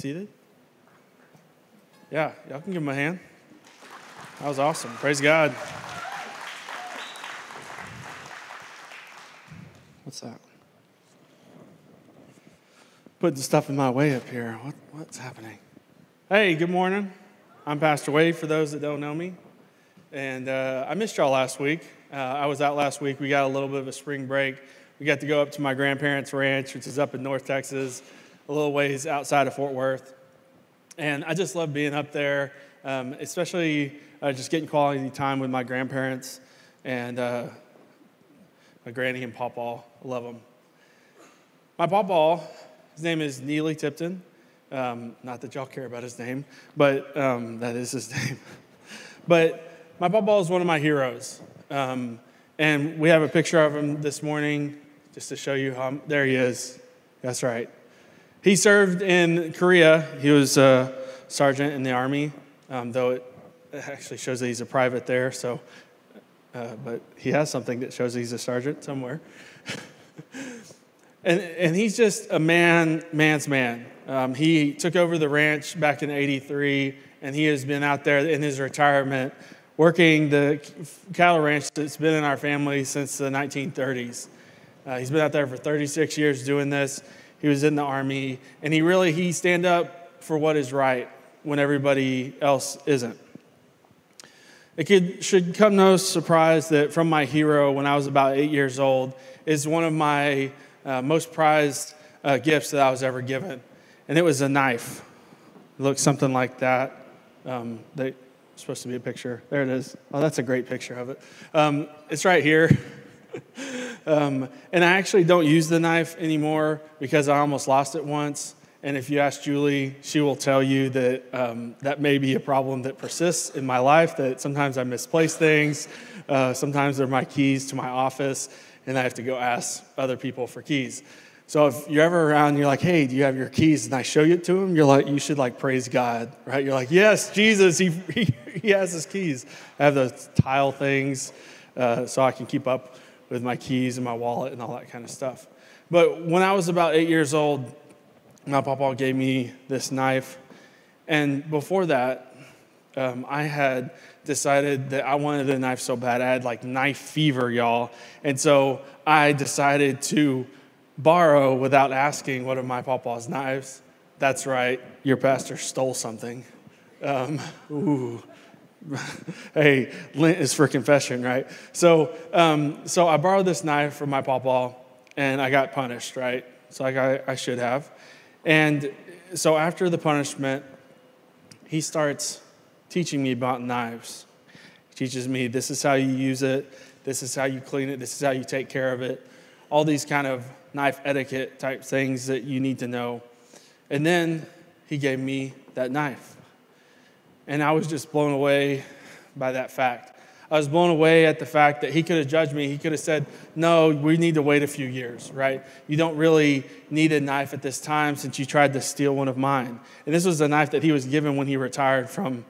seated? Yeah, y'all can give him a hand. That was awesome. Praise God. What's that? Putting stuff in my way up here. What, what's happening? Hey, good morning. I'm Pastor Wade for those that don't know me. And uh, I missed y'all last week. Uh, I was out last week. We got a little bit of a spring break. We got to go up to my grandparents' ranch, which is up in North Texas, a little ways outside of Fort Worth. And I just love being up there, um, especially uh, just getting quality time with my grandparents and uh, my granny and pawpaw. I love them. My pawpaw, his name is Neely Tipton. Um, not that y'all care about his name, but um, that is his name. but my pawpaw is one of my heroes. Um, and we have a picture of him this morning just to show you how, there he is. That's right. He served in Korea. He was a sergeant in the army, um, though it actually shows that he's a private there. So, uh, but he has something that shows that he's a sergeant somewhere. and, and he's just a man, man's man. Um, he took over the ranch back in '83, and he has been out there in his retirement working the cattle ranch that's been in our family since the 1930s. Uh, he's been out there for 36 years doing this. He was in the army, and he really he stand up for what is right when everybody else isn't. It could, should come no surprise that from my hero when I was about eight years old is one of my uh, most prized uh, gifts that I was ever given, and it was a knife. It looks something like that. Um, they, supposed to be a picture. There it is. Oh, that's a great picture of it. Um, it's right here. Um, and I actually don't use the knife anymore because I almost lost it once. And if you ask Julie, she will tell you that um, that may be a problem that persists in my life, that sometimes I misplace things. Uh, sometimes they're my keys to my office, and I have to go ask other people for keys. So if you're ever around and you're like, hey, do you have your keys? And I show you to him, you're like, you should like praise God, right? You're like, yes, Jesus, he, he, he has his keys. I have those tile things uh, so I can keep up with my keys and my wallet and all that kind of stuff. But when I was about eight years old, my papa gave me this knife. And before that, um, I had decided that I wanted a knife so bad. I had like knife fever, y'all. And so I decided to borrow without asking one of my papa's knives. That's right, your pastor stole something. Um, ooh, hey, Lent is for confession, right? So, um, so I borrowed this knife from my papa, and I got punished, right? So like I, I should have. And so after the punishment, he starts teaching me about knives. He teaches me this is how you use it, this is how you clean it, this is how you take care of it. All these kind of knife etiquette type things that you need to know. And then he gave me that knife. And I was just blown away by that fact. I was blown away at the fact that he could have judged me. He could have said, No, we need to wait a few years, right? You don't really need a knife at this time since you tried to steal one of mine. And this was a knife that he was given when he retired from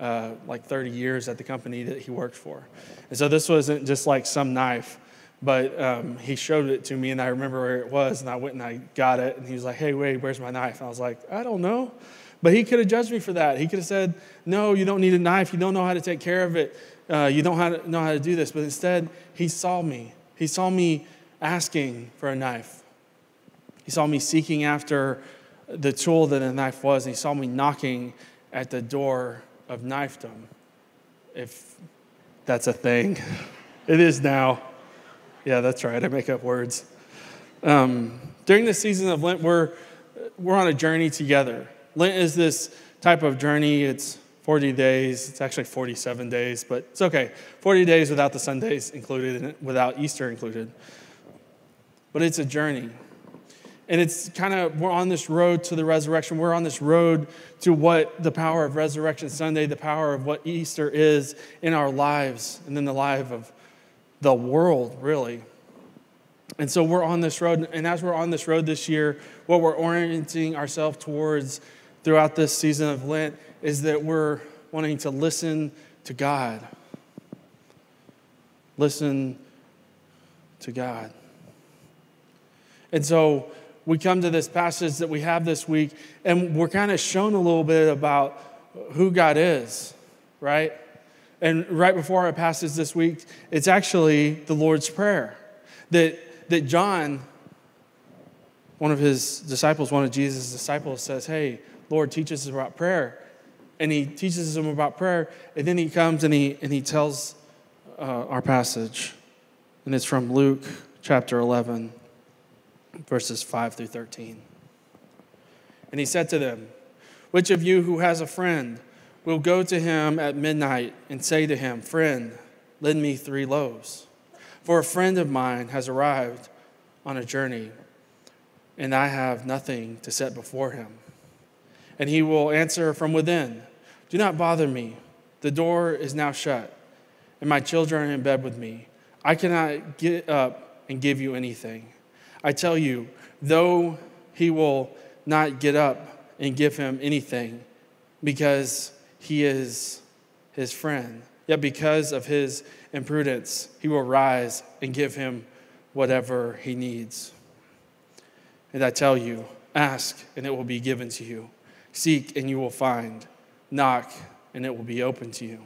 uh, like 30 years at the company that he worked for. And so this wasn't just like some knife, but um, he showed it to me, and I remember where it was, and I went and I got it. And he was like, Hey, wait, where's my knife? And I was like, I don't know. But he could have judged me for that. He could have said, No, you don't need a knife. You don't know how to take care of it. Uh, you don't know how to do this. But instead, he saw me. He saw me asking for a knife. He saw me seeking after the tool that a knife was. And he saw me knocking at the door of knifedom. If that's a thing, it is now. Yeah, that's right. I make up words. Um, during the season of Lent, we're, we're on a journey together. Lent is this type of journey. It's 40 days. It's actually 47 days, but it's okay. 40 days without the Sundays included and without Easter included. But it's a journey. And it's kind of, we're on this road to the resurrection. We're on this road to what the power of Resurrection Sunday, the power of what Easter is in our lives, and in the life of the world, really. And so we're on this road. And as we're on this road this year, what we're orienting ourselves towards throughout this season of Lent is that we're wanting to listen to God. Listen to God. And so we come to this passage that we have this week, and we're kind of shown a little bit about who God is, right? And right before our passage this week, it's actually the Lord's Prayer that, that John, one of his disciples, one of Jesus' disciples, says, Hey, Lord, teaches us about prayer. And he teaches them about prayer, and then he comes and he, and he tells uh, our passage. And it's from Luke chapter 11, verses 5 through 13. And he said to them, Which of you who has a friend will go to him at midnight and say to him, Friend, lend me three loaves? For a friend of mine has arrived on a journey, and I have nothing to set before him. And he will answer from within, Do not bother me. The door is now shut, and my children are in bed with me. I cannot get up and give you anything. I tell you, though he will not get up and give him anything because he is his friend, yet because of his imprudence, he will rise and give him whatever he needs. And I tell you, ask and it will be given to you. Seek and you will find. Knock and it will be open to you.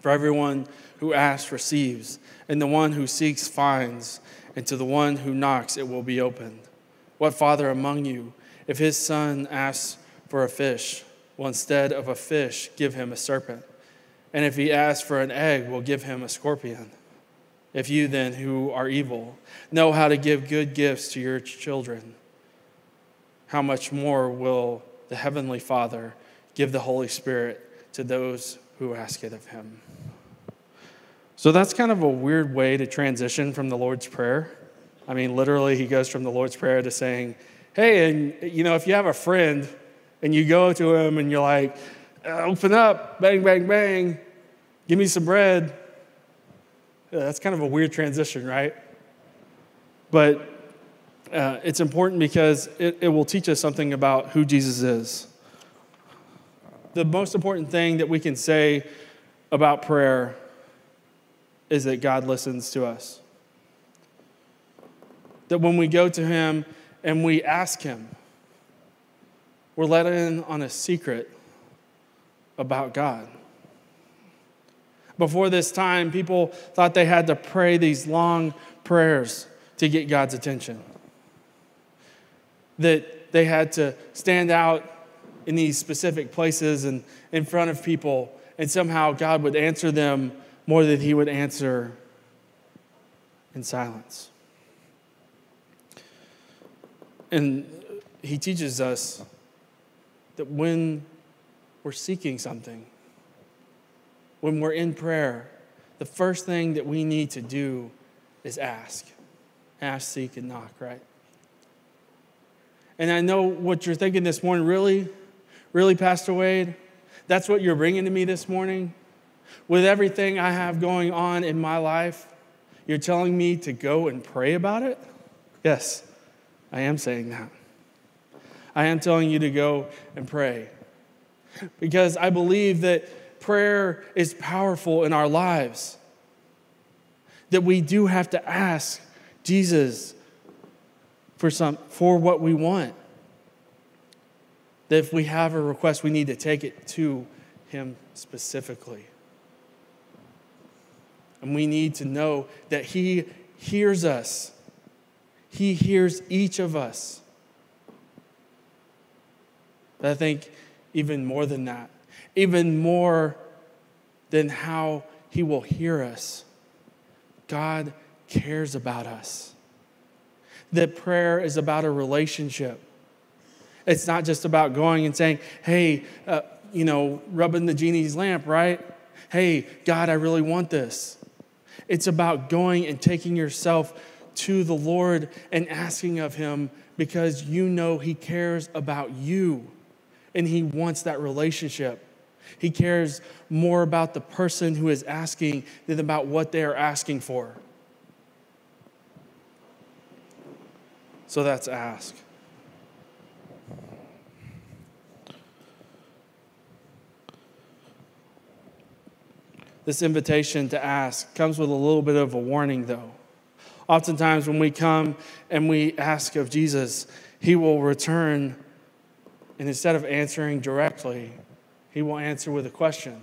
For everyone who asks receives, and the one who seeks finds, and to the one who knocks it will be opened. What father among you, if his son asks for a fish, will instead of a fish give him a serpent? And if he asks for an egg, will give him a scorpion? If you then, who are evil, know how to give good gifts to your children, how much more will the Heavenly Father give the Holy Spirit to those who ask it of Him. So that's kind of a weird way to transition from the Lord's Prayer. I mean, literally, he goes from the Lord's Prayer to saying, Hey, and you know, if you have a friend and you go to him and you're like, uh, Open up, bang, bang, bang, give me some bread. Yeah, that's kind of a weird transition, right? But uh, it's important because it, it will teach us something about who Jesus is. The most important thing that we can say about prayer is that God listens to us. That when we go to Him and we ask Him, we're let in on a secret about God. Before this time, people thought they had to pray these long prayers to get God's attention that they had to stand out in these specific places and in front of people, and somehow God would answer them more than he would answer in silence. And he teaches us that when we're seeking something, when we're in prayer, the first thing that we need to do is ask. Ask, seek, and knock, right? And I know what you're thinking this morning. Really? Really, Pastor Wade? That's what you're bringing to me this morning? With everything I have going on in my life, you're telling me to go and pray about it? Yes, I am saying that. I am telling you to go and pray. Because I believe that prayer is powerful in our lives. That we do have to ask Jesus for, some, for what we want. That if we have a request, we need to take it to Him specifically. And we need to know that He hears us, He hears each of us. But I think even more than that, even more than how He will hear us, God cares about us that prayer is about a relationship. It's not just about going and saying, hey, uh, you know, rubbing the genie's lamp, right? Hey, God, I really want this. It's about going and taking yourself to the Lord and asking of Him because you know He cares about you and He wants that relationship. He cares more about the person who is asking than about what they are asking for. So that's ask. This invitation to ask comes with a little bit of a warning, though. Oftentimes, when we come and we ask of Jesus, he will return, and instead of answering directly, he will answer with a question.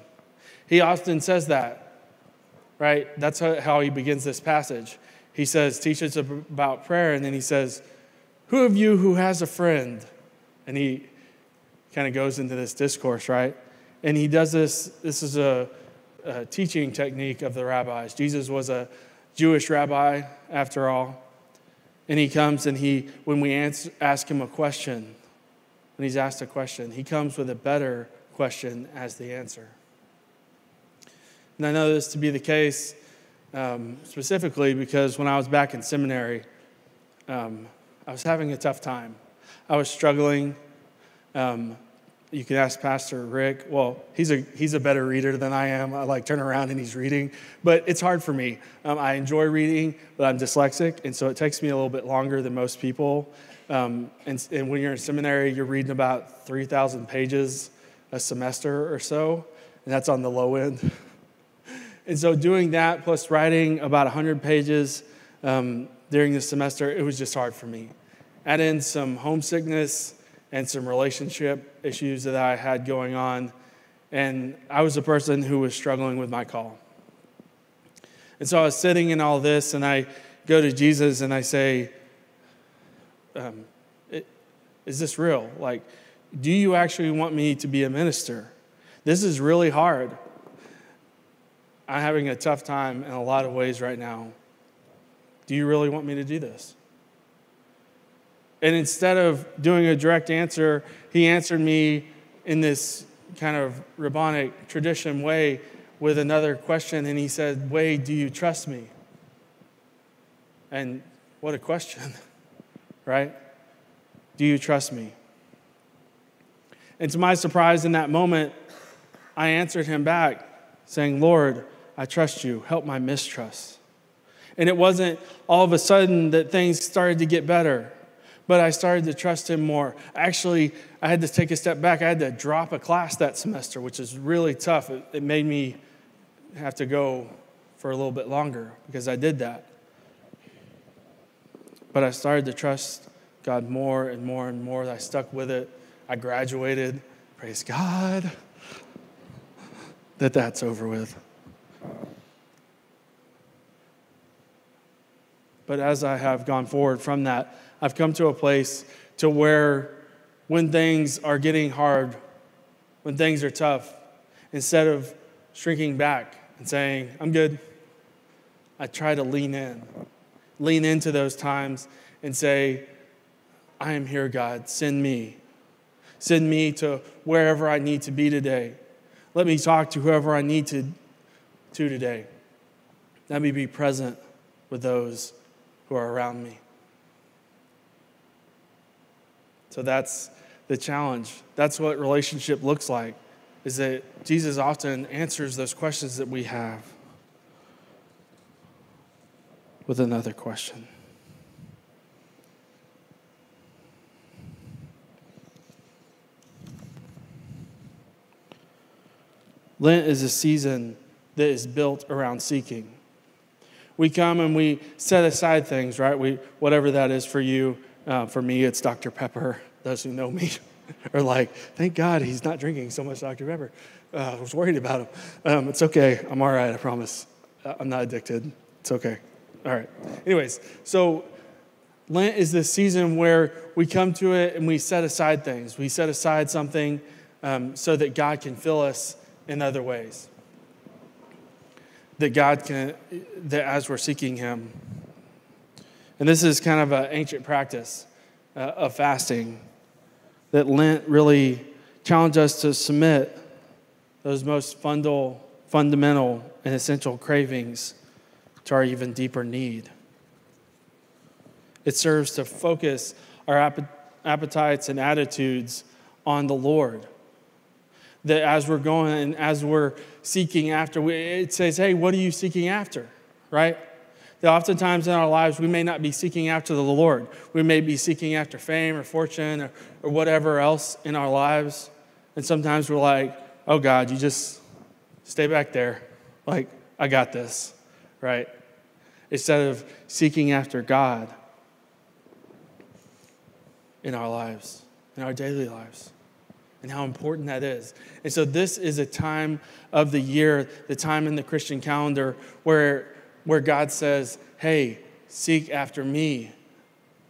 He often says that, right? That's how he begins this passage. He says, Teach us about prayer, and then he says, Who of you who has a friend? And he kind of goes into this discourse, right? And he does this, this is a, a teaching technique of the rabbis. Jesus was a Jewish rabbi, after all. And he comes and he, when we answer, ask him a question, when he's asked a question, he comes with a better question as the answer. And I know this to be the case um, specifically because when I was back in seminary, um, I was having a tough time. I was struggling. Um, you can ask Pastor Rick. Well, he's a, he's a better reader than I am. I like turn around and he's reading, but it's hard for me. Um, I enjoy reading, but I'm dyslexic, and so it takes me a little bit longer than most people. Um, and, and when you're in seminary, you're reading about 3,000 pages a semester or so, and that's on the low end. and so doing that plus writing about 100 pages um, during the semester, it was just hard for me. Add in some homesickness and some relationship issues that I had going on. And I was a person who was struggling with my call. And so I was sitting in all this, and I go to Jesus and I say, um, Is this real? Like, do you actually want me to be a minister? This is really hard. I'm having a tough time in a lot of ways right now. Do you really want me to do this? And instead of doing a direct answer, he answered me in this kind of rabbinic tradition way with another question. And he said, Wade, do you trust me? And what a question, right? Do you trust me? And to my surprise, in that moment, I answered him back saying, Lord, I trust you. Help my mistrust. And it wasn't all of a sudden that things started to get better but I started to trust him more. Actually, I had to take a step back. I had to drop a class that semester, which is really tough. It, it made me have to go for a little bit longer because I did that. But I started to trust God more and more and more. I stuck with it. I graduated. Praise God that that's over with. But as I have gone forward from that, I've come to a place to where when things are getting hard, when things are tough, instead of shrinking back and saying, I'm good, I try to lean in. Lean into those times and say, I am here, God. Send me. Send me to wherever I need to be today. Let me talk to whoever I need to, to today. Let me be present with those who are around me. So that's the challenge. That's what relationship looks like, is that Jesus often answers those questions that we have with another question. Lent is a season that is built around seeking. We come and we set aside things, right? We, whatever that is for you, uh, for me, it's Dr. Pepper. Those who know me are like, thank God he's not drinking so much Dr. Pepper. Uh, I was worried about him. Um, it's okay. I'm all right, I promise. Uh, I'm not addicted. It's okay. All right. Anyways, so Lent is this season where we come to it and we set aside things. We set aside something um, so that God can fill us in other ways. That God can, that as we're seeking Him, and this is kind of an ancient practice uh, of fasting that Lent really challenged us to submit those most fundal, fundamental and essential cravings to our even deeper need. It serves to focus our appetites and attitudes on the Lord. That as we're going and as we're seeking after, it says, hey, what are you seeking after? Right? that oftentimes in our lives we may not be seeking after the Lord. We may be seeking after fame or fortune or, or whatever else in our lives. And sometimes we're like, oh God, you just stay back there. Like, I got this, right? instead of seeking after God in our lives, in our daily lives, and how important that is. And so, this is a time of the year, the time in the Christian calendar where, where God says, Hey, seek after me.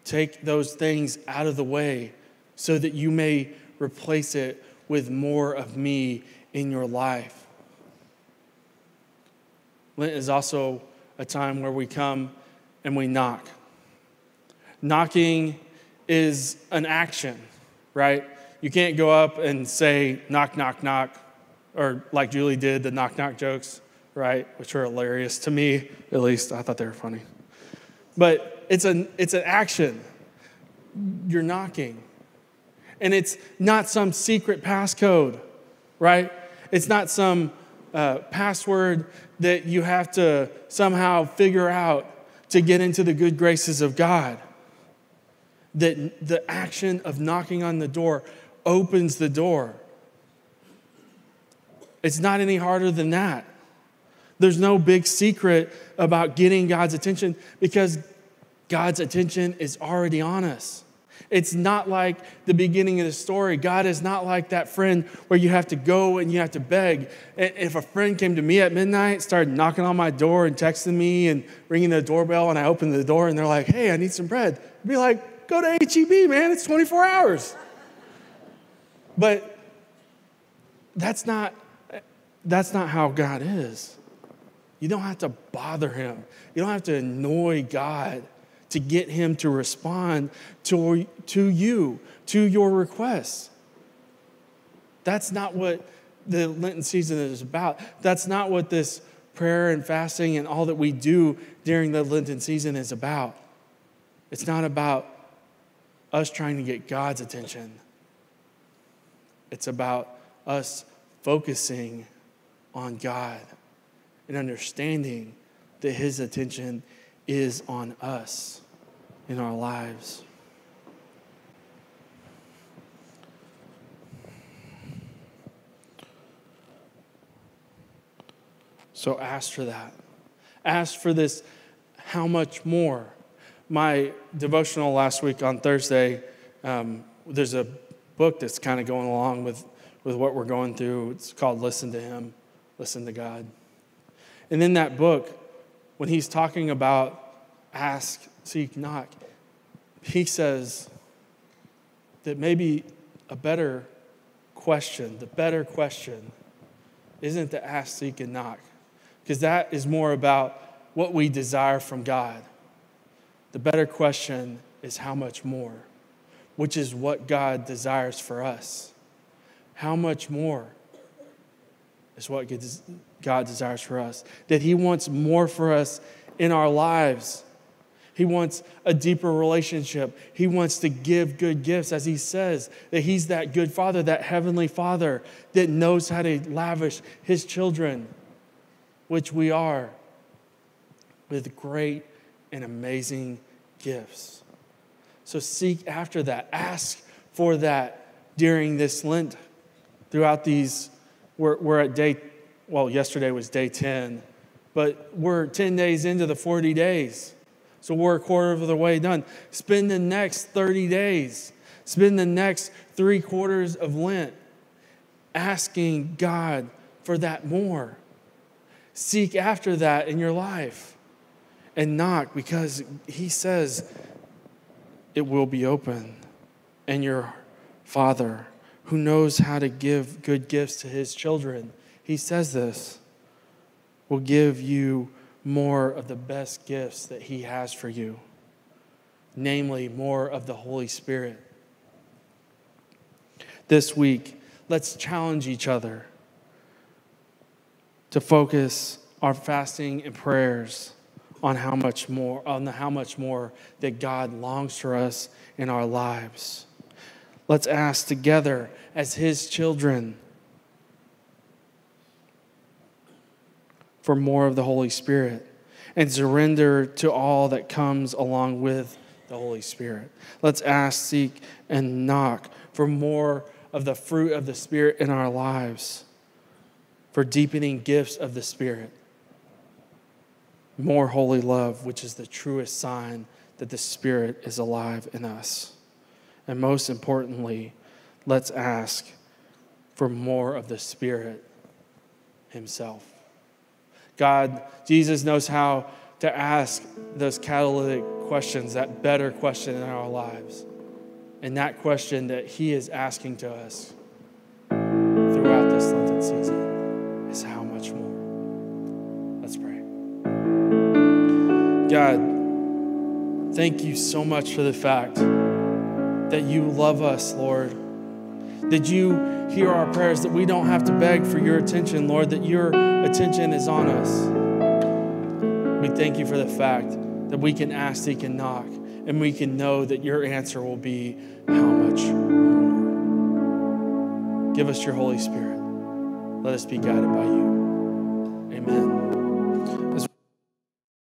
Take those things out of the way so that you may replace it with more of me in your life. Lent is also a time where we come and we knock. Knocking is an action, right? You can't go up and say, knock, knock, knock, or like Julie did, the knock, knock jokes, right? Which were hilarious to me, at least. I thought they were funny. But it's an, it's an action. You're knocking. And it's not some secret passcode, right? It's not some uh, password that you have to somehow figure out to get into the good graces of God. That the action of knocking on the door opens the door. It's not any harder than that. There's no big secret about getting God's attention because God's attention is already on us. It's not like the beginning of the story. God is not like that friend where you have to go and you have to beg. If a friend came to me at midnight, started knocking on my door and texting me and ringing the doorbell, and I opened the door and they're like, hey, I need some bread, I'd be like, go to HEB, man, it's 24 hours. But that's not, that's not how God is. You don't have to bother him. You don't have to annoy God to get him to respond to, to you, to your requests. That's not what the Lenten season is about. That's not what this prayer and fasting and all that we do during the Lenten season is about. It's not about us trying to get God's attention, it's about us focusing on God and understanding that His attention is on us in our lives. So ask for that. Ask for this how much more. My devotional last week on Thursday, um, there's a book that's kind of going along with, with what we're going through. It's called Listen to Him, Listen to God. And in that book, when he's talking about ask, seek, knock. He says that maybe a better question, the better question, isn't to ask, seek, and knock, because that is more about what we desire from God. The better question is how much more, which is what God desires for us. How much more is what God desires for us? That He wants more for us in our lives he wants a deeper relationship. He wants to give good gifts, as he says, that he's that good father, that heavenly father that knows how to lavish his children, which we are, with great and amazing gifts. So seek after that. Ask for that during this Lent. Throughout these, we're, we're at day, well, yesterday was day 10, but we're 10 days into the 40 days. So we're a quarter of the way done. Spend the next 30 days, spend the next three quarters of Lent asking God for that more. Seek after that in your life and knock because He says it will be open. And your Father, who knows how to give good gifts to His children, He says this, will give you more of the best gifts that He has for you, namely, more of the Holy Spirit. This week, let's challenge each other to focus our fasting and prayers on how much more on how much more that God longs for us in our lives. Let's ask together as his children for more of the Holy Spirit and surrender to all that comes along with the Holy Spirit. Let's ask, seek, and knock for more of the fruit of the Spirit in our lives, for deepening gifts of the Spirit. More holy love, which is the truest sign that the Spirit is alive in us. And most importantly, let's ask for more of the Spirit Himself. God, Jesus knows how to ask those catalytic questions, that better question in our lives. And that question that He is asking to us throughout this Lenten season God, thank you so much for the fact that you love us, Lord. That you hear our prayers, that we don't have to beg for your attention, Lord, that your attention is on us. We thank you for the fact that we can ask, seek, and knock, and we can know that your answer will be how much more. Give us your Holy Spirit. Let us be guided by you. Amen.